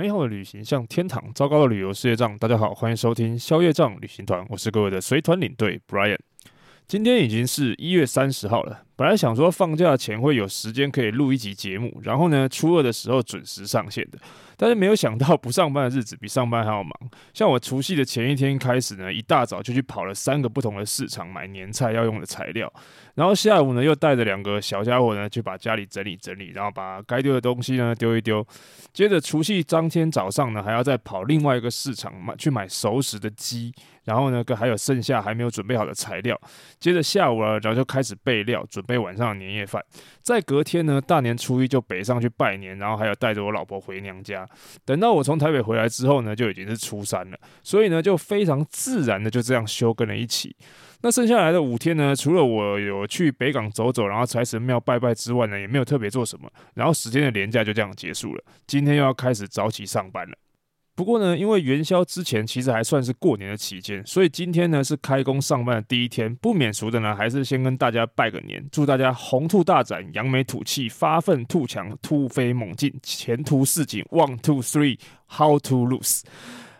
美好的旅行像天堂，糟糕的旅游是业账。大家好，欢迎收听宵夜账旅行团，我是各位的随团领队 Brian。今天已经是一月三十号了。本来想说放假前会有时间可以录一集节目，然后呢，初二的时候准时上线的。但是没有想到不上班的日子比上班还要忙。像我除夕的前一天开始呢，一大早就去跑了三个不同的市场买年菜要用的材料，然后下午呢又带着两个小家伙呢去把家里整理整理，然后把该丢的东西呢丢一丢。接着除夕当天早上呢还要再跑另外一个市场买去买熟食的鸡，然后呢跟还有剩下还没有准备好的材料。接着下午啊，然后就开始备料准备晚上的年夜饭。在隔天呢大年初一就北上去拜年，然后还有带着我老婆回娘家。等到我从台北回来之后呢，就已经是初三了，所以呢，就非常自然的就这样休跟了一起。那剩下来的五天呢，除了我有去北港走走，然后财神庙拜拜之外呢，也没有特别做什么。然后十天的年假就这样结束了，今天又要开始早起上班了。不过呢，因为元宵之前其实还算是过年的期间，所以今天呢是开工上班的第一天，不免俗的呢，还是先跟大家拜个年，祝大家红兔大展，扬眉吐气，发愤图强，突飞猛进，前途似锦。One two three，how to lose？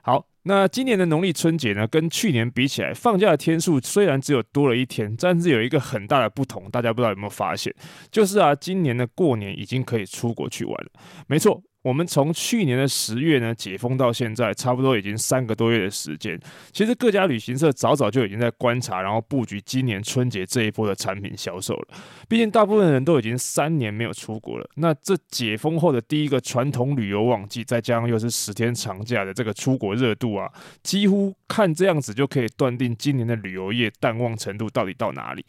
好，那今年的农历春节呢，跟去年比起来，放假的天数虽然只有多了一天，但是有一个很大的不同，大家不知道有没有发现？就是啊，今年的过年已经可以出国去玩了。没错。我们从去年的十月呢解封到现在，差不多已经三个多月的时间。其实各家旅行社早早就已经在观察，然后布局今年春节这一波的产品销售了。毕竟大部分人都已经三年没有出国了，那这解封后的第一个传统旅游旺季，再加上又是十天长假的这个出国热度啊，几乎看这样子就可以断定今年的旅游业淡旺程度到底到哪里。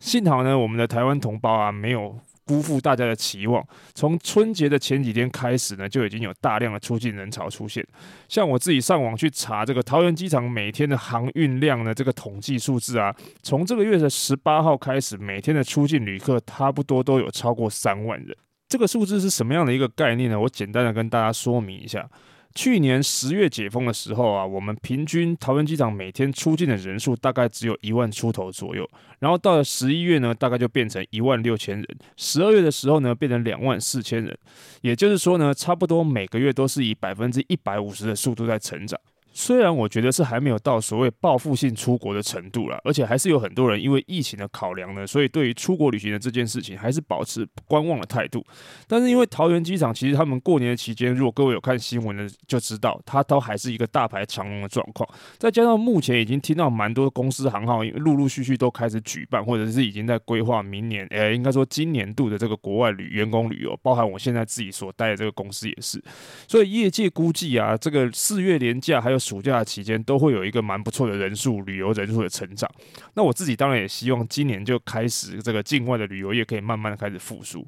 幸好呢，我们的台湾同胞啊没有。辜负大家的期望，从春节的前几天开始呢，就已经有大量的出境人潮出现。像我自己上网去查这个桃园机场每天的航运量呢，这个统计数字啊，从这个月的十八号开始，每天的出境旅客差不多都有超过三万人。这个数字是什么样的一个概念呢？我简单的跟大家说明一下。去年十月解封的时候啊，我们平均桃园机场每天出境的人数大概只有一万出头左右，然后到了十一月呢，大概就变成一万六千人，十二月的时候呢，变成两万四千人，也就是说呢，差不多每个月都是以百分之一百五十的速度在成长。虽然我觉得是还没有到所谓报复性出国的程度啦，而且还是有很多人因为疫情的考量呢，所以对于出国旅行的这件事情还是保持观望的态度。但是因为桃园机场其实他们过年的期间，如果各位有看新闻的就知道，它都还是一个大排长龙的状况。再加上目前已经听到蛮多公司行号陆陆续续都开始举办，或者是已经在规划明年，呃，应该说今年度的这个国外旅员工旅游，包含我现在自己所待的这个公司也是。所以业界估计啊，这个四月连假还有。暑假期间都会有一个蛮不错的人数，旅游人数的成长。那我自己当然也希望今年就开始这个境外的旅游业可以慢慢的开始复苏。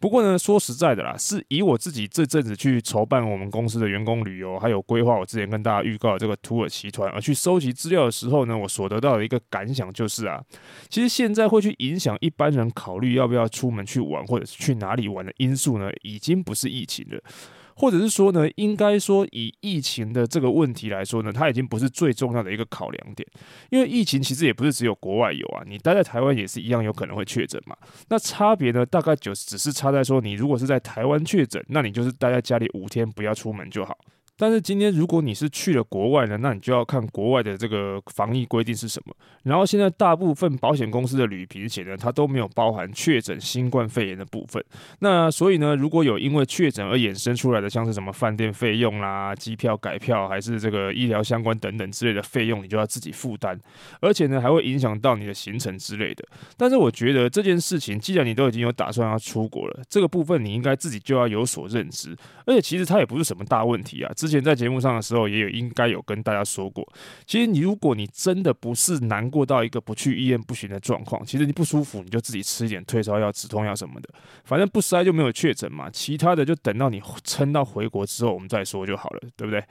不过呢，说实在的啦，是以我自己这阵子去筹办我们公司的员工旅游，还有规划我之前跟大家预告的这个土耳其团，而去收集资料的时候呢，我所得到的一个感想就是啊，其实现在会去影响一般人考虑要不要出门去玩，或者是去哪里玩的因素呢，已经不是疫情了。或者是说呢，应该说以疫情的这个问题来说呢，它已经不是最重要的一个考量点，因为疫情其实也不是只有国外有啊，你待在台湾也是一样有可能会确诊嘛。那差别呢，大概就只是差在说，你如果是在台湾确诊，那你就是待在家里五天，不要出门就好。但是今天如果你是去了国外呢，那你就要看国外的这个防疫规定是什么。然后现在大部分保险公司的旅平险呢，它都没有包含确诊新冠肺炎的部分。那所以呢，如果有因为确诊而衍生出来的，像是什么饭店费用啦、机票改票，还是这个医疗相关等等之类的费用，你就要自己负担。而且呢，还会影响到你的行程之类的。但是我觉得这件事情，既然你都已经有打算要出国了，这个部分你应该自己就要有所认知。而且其实它也不是什么大问题啊。之前在节目上的时候也有应该有跟大家说过，其实你如果你真的不是难过到一个不去医院不行的状况，其实你不舒服你就自己吃一点退烧药、止痛药什么的，反正不塞就没有确诊嘛，其他的就等到你撑到回国之后我们再说就好了，对不对？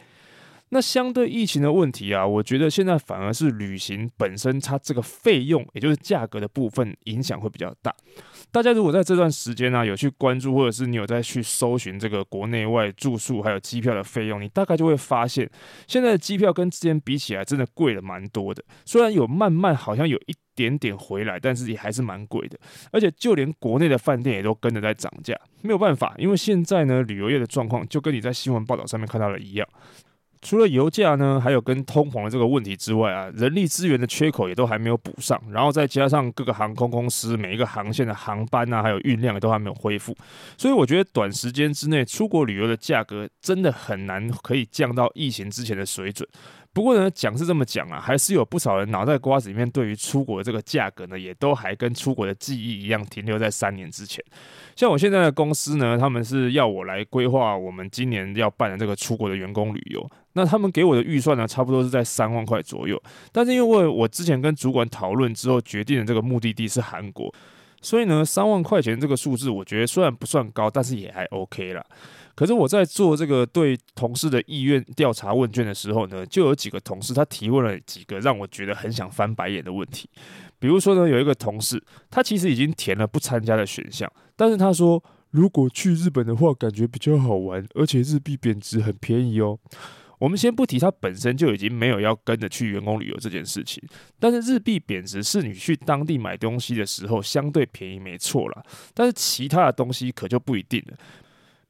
那相对疫情的问题啊，我觉得现在反而是旅行本身它这个费用，也就是价格的部分影响会比较大。大家如果在这段时间呢、有去关注，或者是你有在去搜寻这个国内外住宿还有机票的费用，你大概就会发现，现在的机票跟之前比起来真的贵了蛮多的。虽然有慢慢好像有一点点回来，但是也还是蛮贵的。而且就连国内的饭店也都跟着在涨价，没有办法，因为现在呢旅游业的状况就跟你在新闻报道上面看到的一样。除了油价呢，还有跟通膨的这个问题之外啊，人力资源的缺口也都还没有补上，然后再加上各个航空公司每一个航线的航班啊，还有运量也都还没有恢复，所以我觉得短时间之内出国旅游的价格真的很难可以降到疫情之前的水准。不过呢，讲是这么讲啊，还是有不少人脑袋瓜子里面对于出国这个价格呢，也都还跟出国的记忆一样，停留在三年之前。像我现在的公司呢，他们是要我来规划我们今年要办的这个出国的员工旅游，那他们给我的预算呢，差不多是在三万块左右。但是因为我之前跟主管讨论之后，决定的这个目的地是韩国，所以呢，三万块钱这个数字，我觉得虽然不算高，但是也还 OK 啦。可是我在做这个对同事的意愿调查问卷的时候呢，就有几个同事他提问了几个让我觉得很想翻白眼的问题。比如说呢，有一个同事他其实已经填了不参加的选项，但是他说如果去日本的话，感觉比较好玩，而且日币贬值很便宜哦。我们先不提他本身就已经没有要跟着去员工旅游这件事情，但是日币贬值是你去当地买东西的时候相对便宜没错啦，但是其他的东西可就不一定了。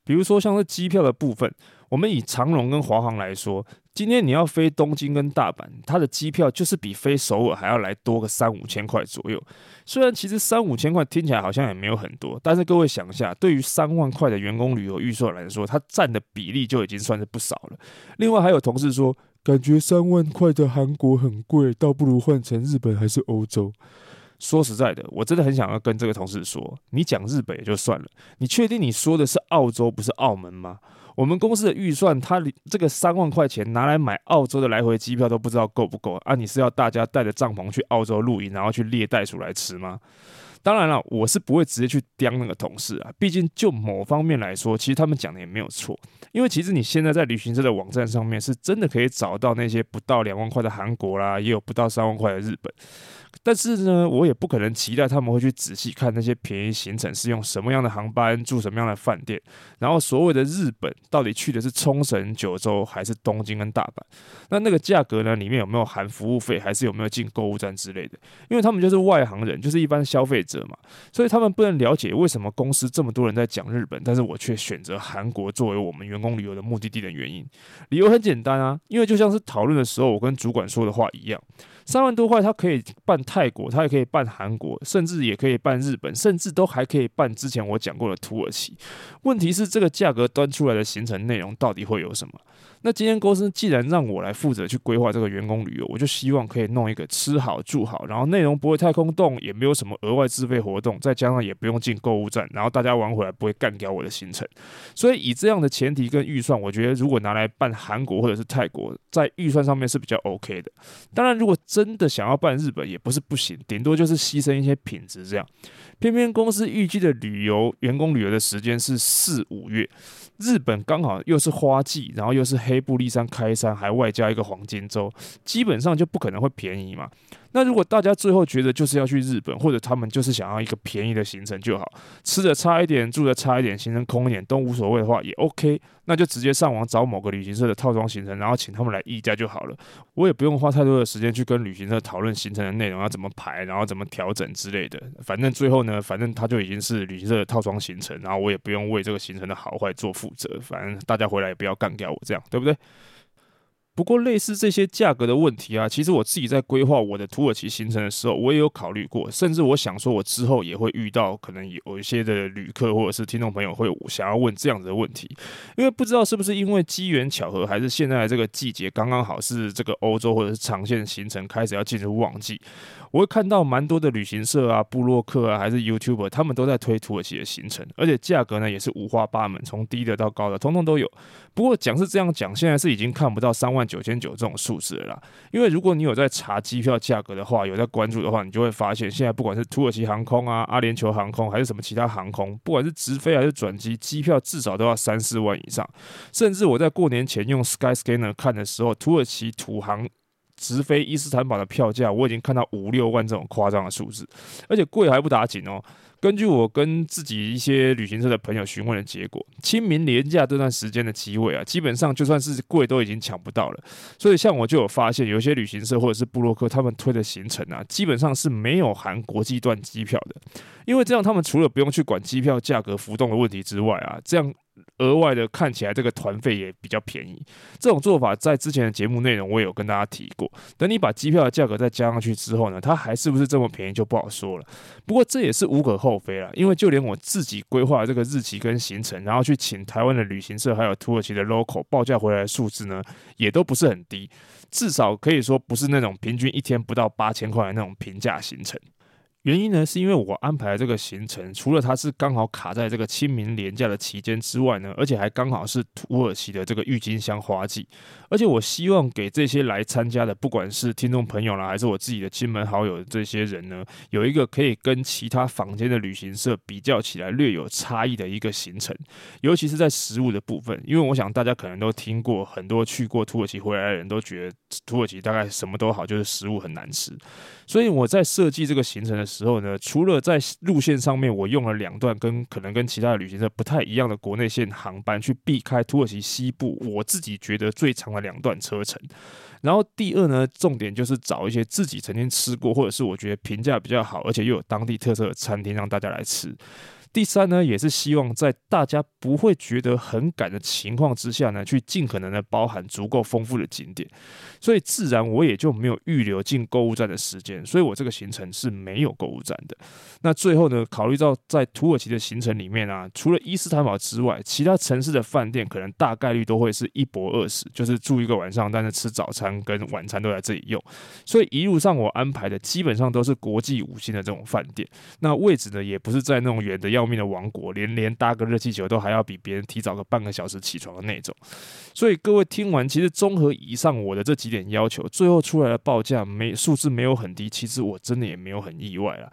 比如说，像是机票的部分，我们以长龙跟华航来说，今天你要飞东京跟大阪，它的机票就是比飞首尔还要来多个三五千块左右。虽然其实三五千块听起来好像也没有很多，但是各位想一下，对于三万块的员工旅游预算来说，它占的比例就已经算是不少了。另外还有同事说，感觉三万块的韩国很贵，倒不如换成日本还是欧洲。说实在的，我真的很想要跟这个同事说，你讲日本也就算了，你确定你说的是澳洲不是澳门吗？我们公司的预算，他这个三万块钱拿来买澳洲的来回机票都不知道够不够啊？你是要大家带着帐篷去澳洲露营，然后去猎袋鼠来吃吗？当然了，我是不会直接去刁那个同事啊，毕竟就某方面来说，其实他们讲的也没有错，因为其实你现在在旅行社的网站上面，是真的可以找到那些不到两万块的韩国啦，也有不到三万块的日本。但是呢，我也不可能期待他们会去仔细看那些便宜行程是用什么样的航班住什么样的饭店，然后所谓的日本到底去的是冲绳、九州还是东京跟大阪？那那个价格呢，里面有没有含服务费，还是有没有进购物站之类的？因为他们就是外行人，就是一般消费者嘛，所以他们不能了解为什么公司这么多人在讲日本，但是我却选择韩国作为我们员工旅游的目的地的原因。理由很简单啊，因为就像是讨论的时候我跟主管说的话一样。三万多块，他可以办泰国，他也可以办韩国，甚至也可以办日本，甚至都还可以办之前我讲过的土耳其。问题是这个价格端出来的行程内容到底会有什么？那今天公司既然让我来负责去规划这个员工旅游，我就希望可以弄一个吃好住好，然后内容不会太空洞，也没有什么额外自费活动，再加上也不用进购物站，然后大家玩回来不会干掉我的行程。所以以这样的前提跟预算，我觉得如果拿来办韩国或者是泰国，在预算上面是比较 OK 的。当然，如果真的想要办日本，也不是不行，顶多就是牺牲一些品质这样。偏偏公司预计的旅游员工旅游的时间是四五月。日本刚好又是花季，然后又是黑黑布立山开山，还外加一个黄金周，基本上就不可能会便宜嘛。那如果大家最后觉得就是要去日本，或者他们就是想要一个便宜的行程就好，吃的差一点，住的差一点，行程空一点都无所谓的话，也 OK。那就直接上网找某个旅行社的套装行程，然后请他们来议价就好了。我也不用花太多的时间去跟旅行社讨论行程的内容要怎么排，然后怎么调整之类的。反正最后呢，反正他就已经是旅行社的套装行程，然后我也不用为这个行程的好坏做负责。反正大家回来也不要干掉我，这样对不对？不过，类似这些价格的问题啊，其实我自己在规划我的土耳其行程的时候，我也有考虑过。甚至我想说，我之后也会遇到可能有一些的旅客或者是听众朋友会想要问这样子的问题，因为不知道是不是因为机缘巧合，还是现在这个季节刚刚好是这个欧洲或者是长线行程开始要进入旺季。我会看到蛮多的旅行社啊、布洛克啊，还是 YouTuber，他们都在推土耳其的行程，而且价格呢也是五花八门，从低的到高的，通通都有。不过讲是这样讲，现在是已经看不到三万九千九这种数字了啦。因为如果你有在查机票价格的话，有在关注的话，你就会发现，现在不管是土耳其航空啊、阿联酋航空，还是什么其他航空，不管是直飞还是转机，机票至少都要三四万以上。甚至我在过年前用 Skyscanner 看的时候，土耳其土航。直飞伊斯坦堡的票价，我已经看到五六万这种夸张的数字，而且贵还不打紧哦。根据我跟自己一些旅行社的朋友询问的结果，清明廉价这段时间的机位啊，基本上就算是贵都已经抢不到了。所以像我就有发现，有些旅行社或者是布洛克他们推的行程啊，基本上是没有含国际段机票的，因为这样他们除了不用去管机票价格浮动的问题之外啊，这样。额外的看起来这个团费也比较便宜，这种做法在之前的节目内容我也有跟大家提过。等你把机票的价格再加上去之后呢，它还是不是这么便宜就不好说了。不过这也是无可厚非啦，因为就连我自己规划这个日期跟行程，然后去请台湾的旅行社还有土耳其的 local 报价回来的数字呢，也都不是很低，至少可以说不是那种平均一天不到八千块的那种平价行程。原因呢，是因为我安排的这个行程，除了它是刚好卡在这个清明廉假的期间之外呢，而且还刚好是土耳其的这个郁金香花季，而且我希望给这些来参加的，不管是听众朋友啦，还是我自己的亲朋好友这些人呢，有一个可以跟其他房间的旅行社比较起来略有差异的一个行程，尤其是在食物的部分，因为我想大家可能都听过，很多去过土耳其回来的人都觉得土耳其大概什么都好，就是食物很难吃，所以我在设计这个行程的时。时候呢，除了在路线上面，我用了两段跟可能跟其他的旅行社不太一样的国内线航班，去避开土耳其西部我自己觉得最长的两段车程。然后第二呢，重点就是找一些自己曾经吃过，或者是我觉得评价比较好，而且又有当地特色的餐厅，让大家来吃。第三呢，也是希望在大家不会觉得很赶的情况之下呢，去尽可能的包含足够丰富的景点，所以自然我也就没有预留进购物站的时间，所以我这个行程是没有购物站的。那最后呢，考虑到在土耳其的行程里面啊，除了伊斯坦堡之外，其他城市的饭店可能大概率都会是一泊二食，就是住一个晚上，但是吃早餐跟晚餐都在这里用。所以一路上我安排的基本上都是国际五星的这种饭店，那位置呢也不是在那种远的要。命的王国，连连搭个热气球都还要比别人提早个半个小时起床的那种，所以各位听完，其实综合以上我的这几点要求，最后出来的报价没数字没有很低，其实我真的也没有很意外啦。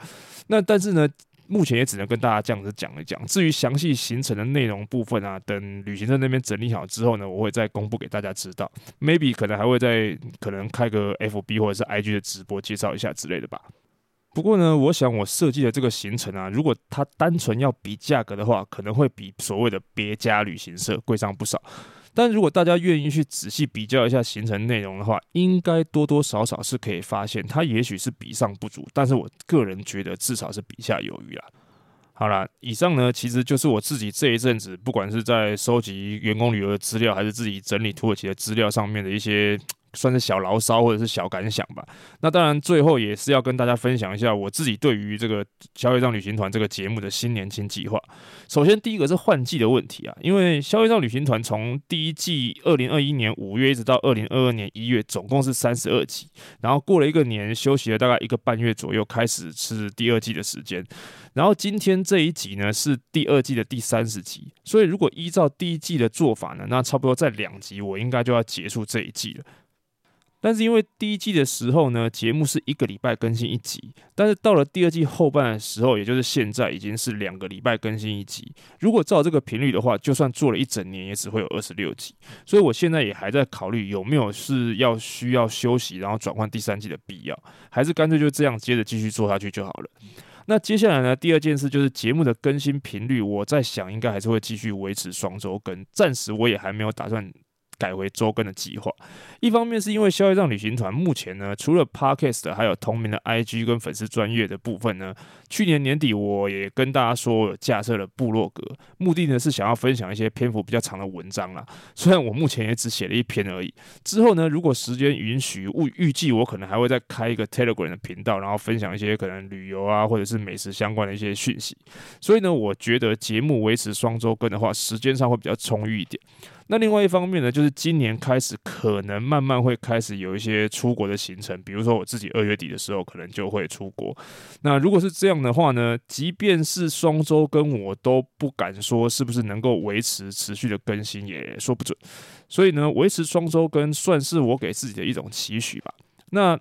那但是呢，目前也只能跟大家这样子讲一讲。至于详细行程的内容部分啊，等旅行社那边整理好之后呢，我会再公布给大家知道。Maybe 可能还会再可能开个 FB 或者是 IG 的直播介绍一下之类的吧。不过呢，我想我设计的这个行程啊，如果它单纯要比价格的话，可能会比所谓的别家旅行社贵上不少。但如果大家愿意去仔细比较一下行程内容的话，应该多多少少是可以发现，它也许是比上不足，但是我个人觉得至少是比下有余啦。好啦，以上呢其实就是我自己这一阵子，不管是在收集员工旅游的资料，还是自己整理土耳其的资料上面的一些。算是小牢骚或者是小感想吧。那当然，最后也是要跟大家分享一下我自己对于这个消费账旅行团这个节目的新年轻计划。首先，第一个是换季的问题啊，因为消费账旅行团从第一季二零二一年五月一直到二零二二年一月，总共是三十二集。然后过了一个年，休息了大概一个半月左右，开始是第二季的时间。然后今天这一集呢是第二季的第三十集，所以如果依照第一季的做法呢，那差不多在两集我应该就要结束这一季了。但是因为第一季的时候呢，节目是一个礼拜更新一集，但是到了第二季后半的时候，也就是现在已经是两个礼拜更新一集。如果照这个频率的话，就算做了一整年，也只会有二十六集。所以我现在也还在考虑有没有是要需要休息，然后转换第三季的必要，还是干脆就这样接着继续做下去就好了。那接下来呢，第二件事就是节目的更新频率，我在想应该还是会继续维持双周更，暂时我也还没有打算。改回周更的计划。一方面是因为消业障旅行团目前呢，除了 Podcast 还有同名的 IG 跟粉丝专业的部分呢，去年年底我也跟大家说，我有架设了部落格，目的呢是想要分享一些篇幅比较长的文章啦。虽然我目前也只写了一篇而已，之后呢，如果时间允许，预预计我可能还会再开一个 Telegram 的频道，然后分享一些可能旅游啊或者是美食相关的一些讯息。所以呢，我觉得节目维持双周更的话，时间上会比较充裕一点。那另外一方面呢，就是今年开始可能慢慢会开始有一些出国的行程，比如说我自己二月底的时候可能就会出国。那如果是这样的话呢，即便是双周跟，我都不敢说是不是能够维持持续的更新，也说不准。所以呢，维持双周跟算是我给自己的一种期许吧。那。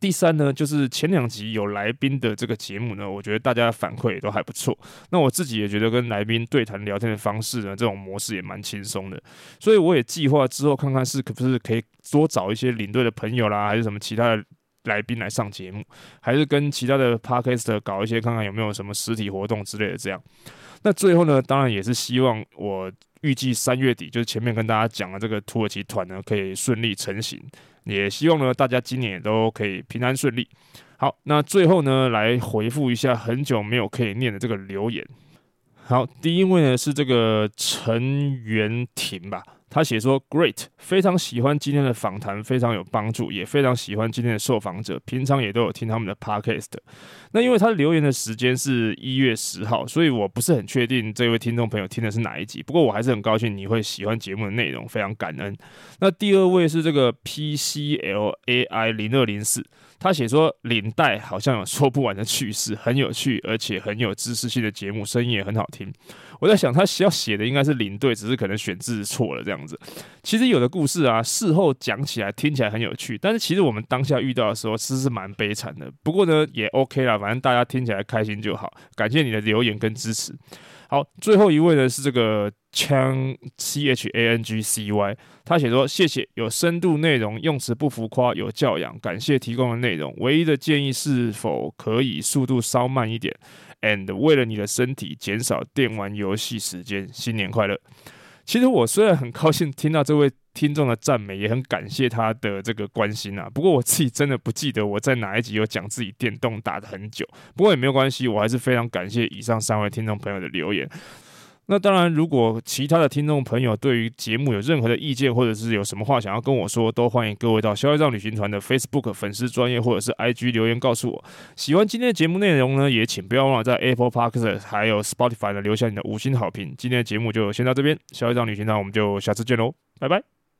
第三呢，就是前两集有来宾的这个节目呢，我觉得大家反馈也都还不错。那我自己也觉得跟来宾对谈聊天的方式呢，这种模式也蛮轻松的。所以我也计划之后看看是可不是可以多找一些领队的朋友啦，还是什么其他的来宾来上节目，还是跟其他的 Podcast 搞一些看看有没有什么实体活动之类的这样。那最后呢，当然也是希望我预计三月底，就是前面跟大家讲的这个土耳其团呢，可以顺利成行。也希望呢，大家今年也都可以平安顺利。好，那最后呢，来回复一下很久没有可以念的这个留言。好，第一位呢是这个陈元廷吧。他写说：“Great，非常喜欢今天的访谈，非常有帮助，也非常喜欢今天的受访者。平常也都有听他们的 Podcast。那因为他留言的时间是一月十号，所以我不是很确定这位听众朋友听的是哪一集。不过我还是很高兴你会喜欢节目的内容，非常感恩。那第二位是这个 PCLAI 零二零四。”他写说，领带好像有说不完的趣事，很有趣，而且很有知识性的节目，声音也很好听。我在想，他要写的应该是领队，只是可能选字错了这样子。其实有的故事啊，事后讲起来听起来很有趣，但是其实我们当下遇到的时候，其实是蛮悲惨的。不过呢，也 OK 啦，反正大家听起来开心就好。感谢你的留言跟支持。好，最后一位呢是这个 Chang C H A N G C Y，他写说，谢谢有深度内容，用词不浮夸，有教养，感谢提供的内容。唯一的建议是否可以速度稍慢一点？And 为了你的身体，减少电玩游戏时间。新年快乐！其实我虽然很高兴听到这位听众的赞美，也很感谢他的这个关心啊。不过我自己真的不记得我在哪一集有讲自己电动打得很久。不过也没有关系，我还是非常感谢以上三位听众朋友的留言。那当然，如果其他的听众朋友对于节目有任何的意见，或者是有什么话想要跟我说，都欢迎各位到消业障旅行团的 Facebook 粉丝专页或者是 IG 留言告诉我。喜欢今天的节目内容呢，也请不要忘了在 Apple PAX，还有 Spotify 呢留下你的五星好评。今天的节目就先到这边，消业障旅行团我们就下次见喽，拜拜。